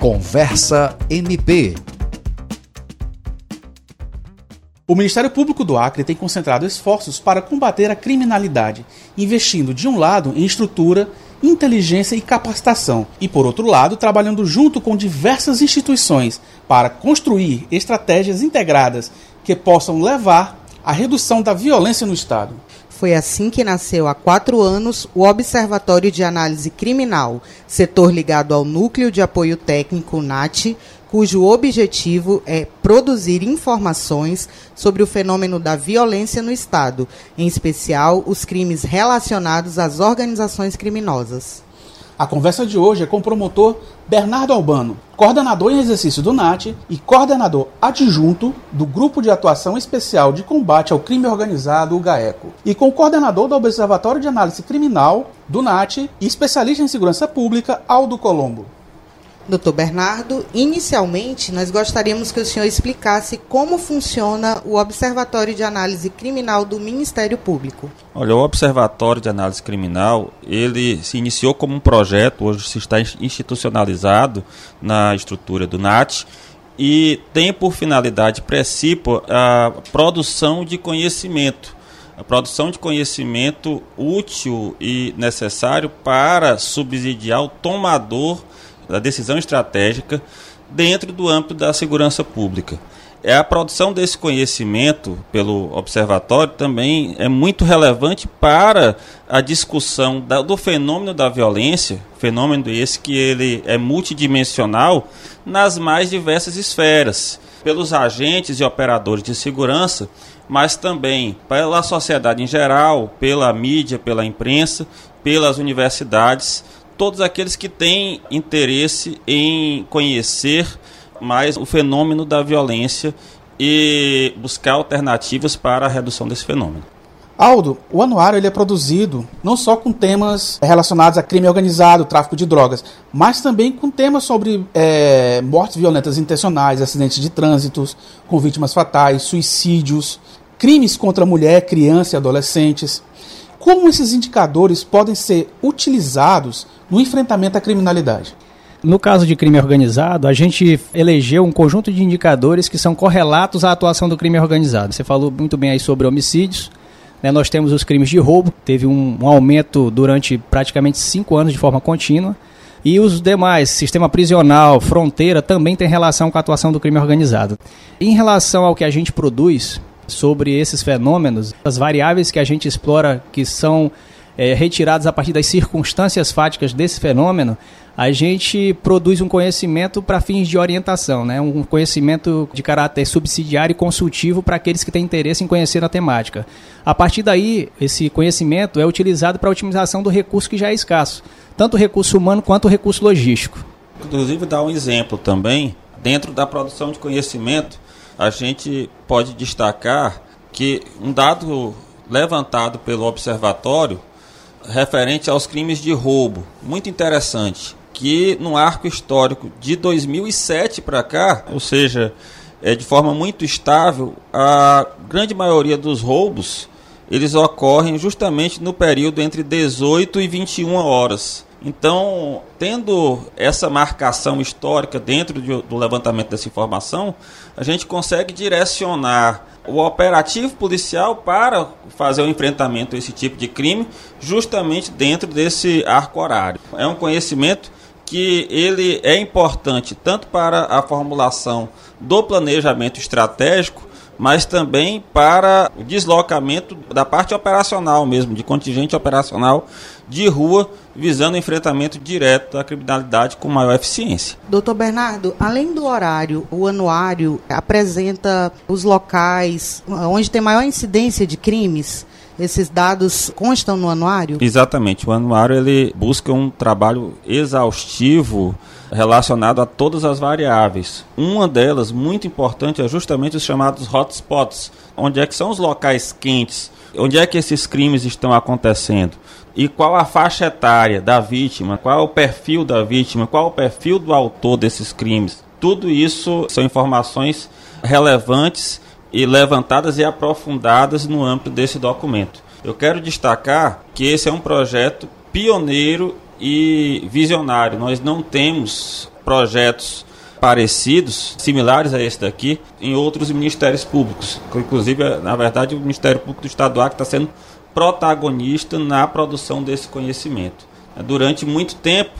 Conversa MP. O Ministério Público do Acre tem concentrado esforços para combater a criminalidade, investindo de um lado em estrutura, inteligência e capacitação, e por outro lado, trabalhando junto com diversas instituições para construir estratégias integradas que possam levar à redução da violência no Estado. Foi assim que nasceu há quatro anos o Observatório de Análise Criminal, setor ligado ao Núcleo de Apoio Técnico NAT, cujo objetivo é produzir informações sobre o fenômeno da violência no Estado, em especial os crimes relacionados às organizações criminosas. A conversa de hoje é com o promotor Bernardo Albano, coordenador em exercício do NAT e coordenador adjunto do Grupo de Atuação Especial de Combate ao Crime Organizado, o GAECO, e com o coordenador do Observatório de Análise Criminal do NAT e especialista em segurança pública, Aldo Colombo. Doutor Bernardo, inicialmente nós gostaríamos que o senhor explicasse como funciona o Observatório de Análise Criminal do Ministério Público. Olha, o Observatório de Análise Criminal, ele se iniciou como um projeto, hoje se está institucionalizado na estrutura do NAT e tem por finalidade principal a produção de conhecimento a produção de conhecimento útil e necessário para subsidiar o tomador da decisão estratégica dentro do âmbito da segurança pública. É a produção desse conhecimento pelo observatório também é muito relevante para a discussão da, do fenômeno da violência, fenômeno esse que ele é multidimensional nas mais diversas esferas, pelos agentes e operadores de segurança, mas também pela sociedade em geral, pela mídia, pela imprensa, pelas universidades todos aqueles que têm interesse em conhecer mais o fenômeno da violência e buscar alternativas para a redução desse fenômeno. Aldo, o anuário ele é produzido não só com temas relacionados a crime organizado, tráfico de drogas, mas também com temas sobre é, mortes violentas intencionais, acidentes de trânsito, com vítimas fatais, suicídios, crimes contra mulher, criança e adolescentes. Como esses indicadores podem ser utilizados no enfrentamento à criminalidade? No caso de crime organizado, a gente elegeu um conjunto de indicadores que são correlatos à atuação do crime organizado. Você falou muito bem aí sobre homicídios. Né? Nós temos os crimes de roubo, teve um, um aumento durante praticamente cinco anos de forma contínua. E os demais, sistema prisional, fronteira, também tem relação com a atuação do crime organizado. Em relação ao que a gente produz, sobre esses fenômenos, as variáveis que a gente explora que são é, retiradas a partir das circunstâncias fáticas desse fenômeno, a gente produz um conhecimento para fins de orientação, né? um conhecimento de caráter subsidiário e consultivo para aqueles que têm interesse em conhecer a temática. A partir daí, esse conhecimento é utilizado para a otimização do recurso que já é escasso, tanto o recurso humano quanto o recurso logístico. Inclusive, dar um exemplo também, dentro da produção de conhecimento, a gente pode destacar que um dado levantado pelo observatório referente aos crimes de roubo, muito interessante, que no arco histórico de 2007 para cá, ou seja, é de forma muito estável, a grande maioria dos roubos eles ocorrem justamente no período entre 18 e 21 horas. Então, tendo essa marcação histórica dentro de, do levantamento dessa informação, a gente consegue direcionar o operativo policial para fazer o enfrentamento a esse tipo de crime, justamente dentro desse arco horário. É um conhecimento que ele é importante tanto para a formulação do planejamento estratégico, mas também para o deslocamento da parte operacional mesmo, de contingente operacional de rua, visando enfrentamento direto da criminalidade com maior eficiência. Doutor Bernardo, além do horário, o anuário apresenta os locais onde tem maior incidência de crimes? Esses dados constam no anuário? Exatamente. O anuário ele busca um trabalho exaustivo relacionado a todas as variáveis. Uma delas, muito importante, é justamente os chamados hotspots, onde é que são os locais quentes, onde é que esses crimes estão acontecendo e qual a faixa etária da vítima, qual é o perfil da vítima, qual é o perfil do autor desses crimes. Tudo isso são informações relevantes e levantadas e aprofundadas no âmbito desse documento. Eu quero destacar que esse é um projeto pioneiro e visionário. Nós não temos projetos parecidos, similares a esse daqui, em outros ministérios públicos. Inclusive, na verdade, o Ministério Público do Estado do Acre está sendo protagonista na produção desse conhecimento. Durante muito tempo,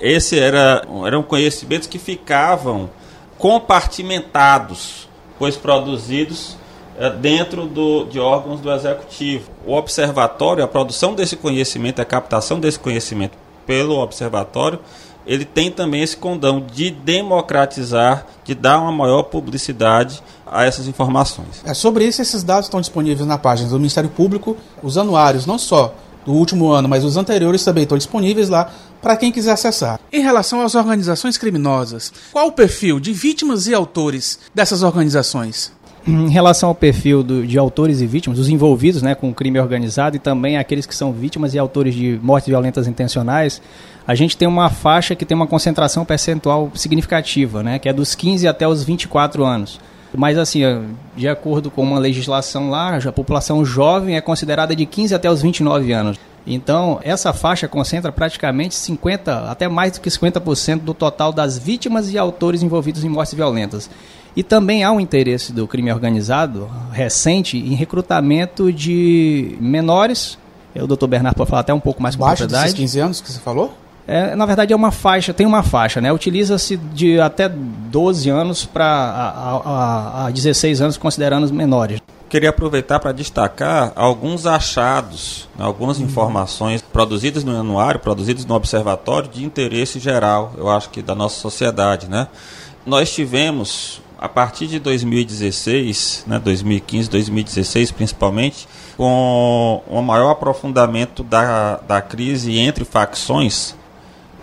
esse era, eram conhecimentos que ficavam compartimentados, pois produzidos é, dentro do, de órgãos do executivo. O observatório, a produção desse conhecimento, a captação desse conhecimento pelo observatório, ele tem também esse condão de democratizar, de dar uma maior publicidade a essas informações. É, sobre isso, esses dados estão disponíveis na página do Ministério Público, os anuários, não só do último ano, mas os anteriores também estão disponíveis lá para quem quiser acessar. Em relação às organizações criminosas, qual o perfil de vítimas e autores dessas organizações? Em relação ao perfil do, de autores e vítimas, os envolvidos né, com o crime organizado e também aqueles que são vítimas e autores de mortes violentas intencionais, a gente tem uma faixa que tem uma concentração percentual significativa, né, que é dos 15 até os 24 anos. Mas assim, de acordo com uma legislação lá, a população jovem é considerada de 15 até os 29 anos. Então, essa faixa concentra praticamente 50, até mais do que 50% do total das vítimas e autores envolvidos em mortes violentas. E também há um interesse do crime organizado recente em recrutamento de menores. O doutor Bernardo pode falar até um pouco mais com Baixo propriedade. desses 15 anos que você falou? É, na verdade é uma faixa, tem uma faixa, né? Utiliza-se de até 12 anos para a, a, a 16 anos, considerando os menores. Queria aproveitar para destacar alguns achados, né, algumas informações produzidas no anuário, produzidas no observatório de interesse geral, eu acho que da nossa sociedade, né? Nós tivemos a partir de 2016, né, 2015, 2016 principalmente, com um maior aprofundamento da, da crise entre facções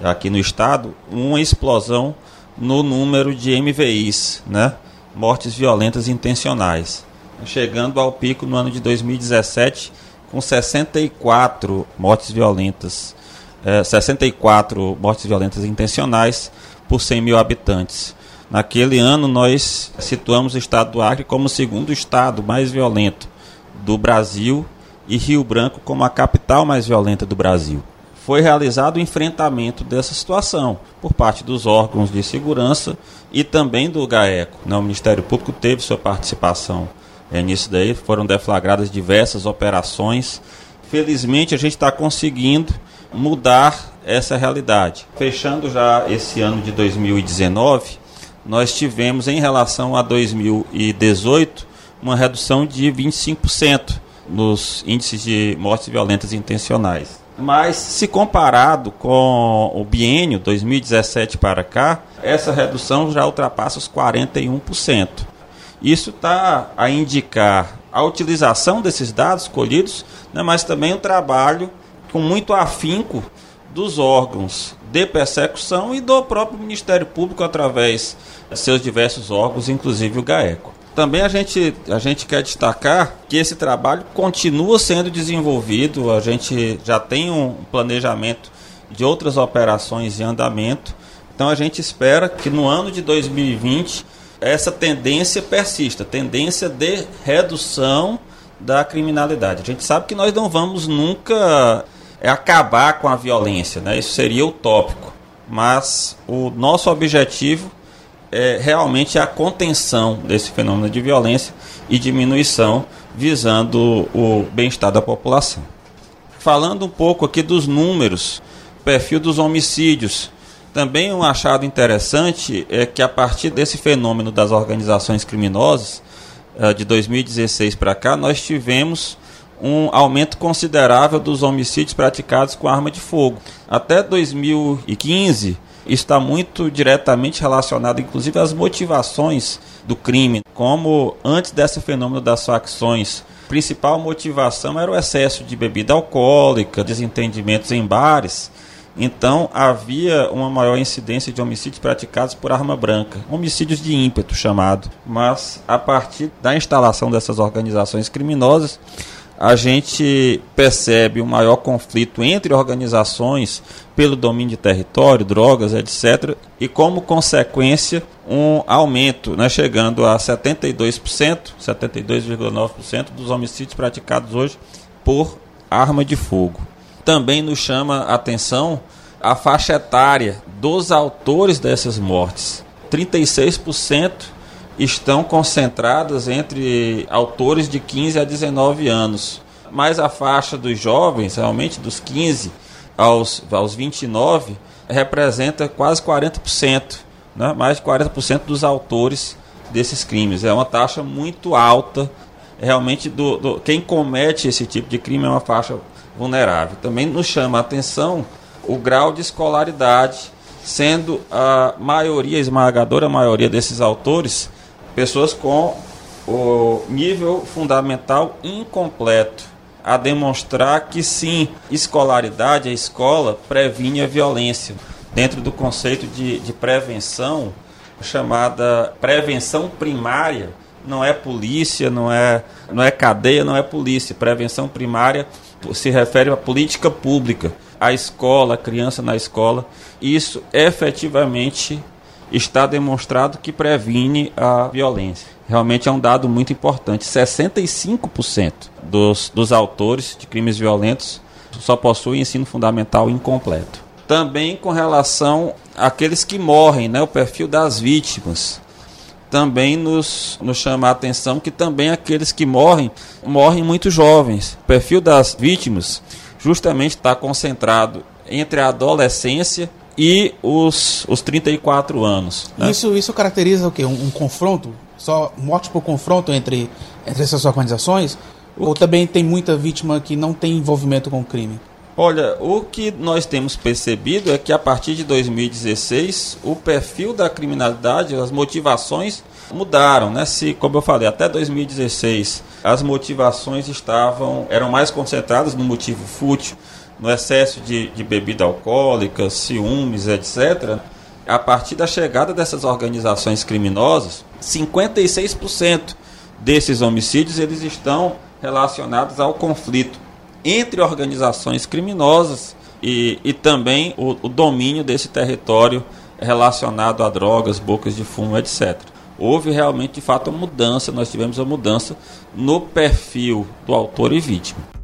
aqui no estado uma explosão no número de MVIs, né? mortes violentas intencionais, chegando ao pico no ano de 2017 com 64 mortes violentas, é, 64 mortes violentas intencionais por 100 mil habitantes. Naquele ano nós situamos o estado do Acre como o segundo estado mais violento do Brasil e Rio Branco como a capital mais violenta do Brasil foi realizado o enfrentamento dessa situação por parte dos órgãos de segurança e também do GAECO. Né? O Ministério Público teve sua participação é, nisso daí, foram deflagradas diversas operações. Felizmente a gente está conseguindo mudar essa realidade. Fechando já esse ano de 2019, nós tivemos em relação a 2018 uma redução de 25% nos índices de mortes violentas intencionais. Mas se comparado com o biênio 2017 para cá, essa redução já ultrapassa os 41%. Isso está a indicar a utilização desses dados colhidos, né, mas também o trabalho com muito afinco dos órgãos de persecução e do próprio Ministério Público através de seus diversos órgãos, inclusive o GAECO. Também a gente, a gente quer destacar que esse trabalho continua sendo desenvolvido, a gente já tem um planejamento de outras operações em andamento, então a gente espera que no ano de 2020 essa tendência persista, tendência de redução da criminalidade. A gente sabe que nós não vamos nunca é, acabar com a violência, né? isso seria utópico, mas o nosso objetivo é, realmente a contenção desse fenômeno de violência e diminuição, visando o bem-estar da população. Falando um pouco aqui dos números, perfil dos homicídios. Também um achado interessante é que a partir desse fenômeno das organizações criminosas, eh, de 2016 para cá, nós tivemos um aumento considerável dos homicídios praticados com arma de fogo. Até 2015, está muito diretamente relacionado, inclusive, às motivações do crime. Como antes desse fenômeno das facções, principal motivação era o excesso de bebida alcoólica, desentendimentos em bares. Então havia uma maior incidência de homicídios praticados por arma branca, homicídios de ímpeto chamado. Mas a partir da instalação dessas organizações criminosas, a gente percebe um maior conflito entre organizações pelo domínio de território, drogas, etc. E como consequência, um aumento, né, chegando a 72%, 72,9% dos homicídios praticados hoje por arma de fogo. Também nos chama a atenção a faixa etária dos autores dessas mortes. 36% estão concentradas entre autores de 15 a 19 anos. Mas a faixa dos jovens, realmente dos 15 aos, aos 29, representa quase 40%, né? mais de 40% dos autores desses crimes. É uma taxa muito alta. Realmente, do, do, quem comete esse tipo de crime é uma faixa vulnerável. Também nos chama a atenção o grau de escolaridade, sendo a maioria, a esmagadora maioria desses autores, pessoas com o nível fundamental incompleto, a demonstrar que sim, escolaridade, a escola previne a violência. Dentro do conceito de, de prevenção, chamada prevenção primária, não é polícia, não é, não é cadeia, não é polícia. Prevenção primária se refere à política pública, à escola, a criança na escola. Isso efetivamente está demonstrado que previne a violência. Realmente é um dado muito importante. 65% dos, dos autores de crimes violentos só possuem ensino fundamental incompleto. Também com relação àqueles que morrem, né, o perfil das vítimas também nos, nos chama a atenção que também aqueles que morrem, morrem muito jovens. O perfil das vítimas justamente está concentrado entre a adolescência e os, os 34 anos. Né? Isso, isso caracteriza o quê? Um, um, confronto? Só morte por confronto entre, entre essas organizações? O Ou também tem muita vítima que não tem envolvimento com o crime? Olha, o que nós temos percebido é que a partir de 2016 o perfil da criminalidade, as motivações mudaram, né? Se, como eu falei, até 2016 as motivações estavam eram mais concentradas no motivo fútil, no excesso de, de bebida alcoólica, ciúmes, etc. A partir da chegada dessas organizações criminosas, 56% desses homicídios eles estão relacionados ao conflito entre organizações criminosas e, e também o, o domínio desse território relacionado a drogas, bocas de fumo, etc. Houve realmente, de fato, uma mudança, nós tivemos uma mudança no perfil do autor e vítima.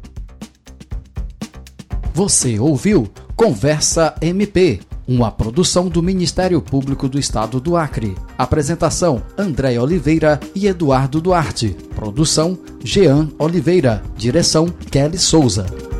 Você ouviu Conversa MP, uma produção do Ministério Público do Estado do Acre. Apresentação: André Oliveira e Eduardo Duarte. Produção: Jean Oliveira. Direção: Kelly Souza.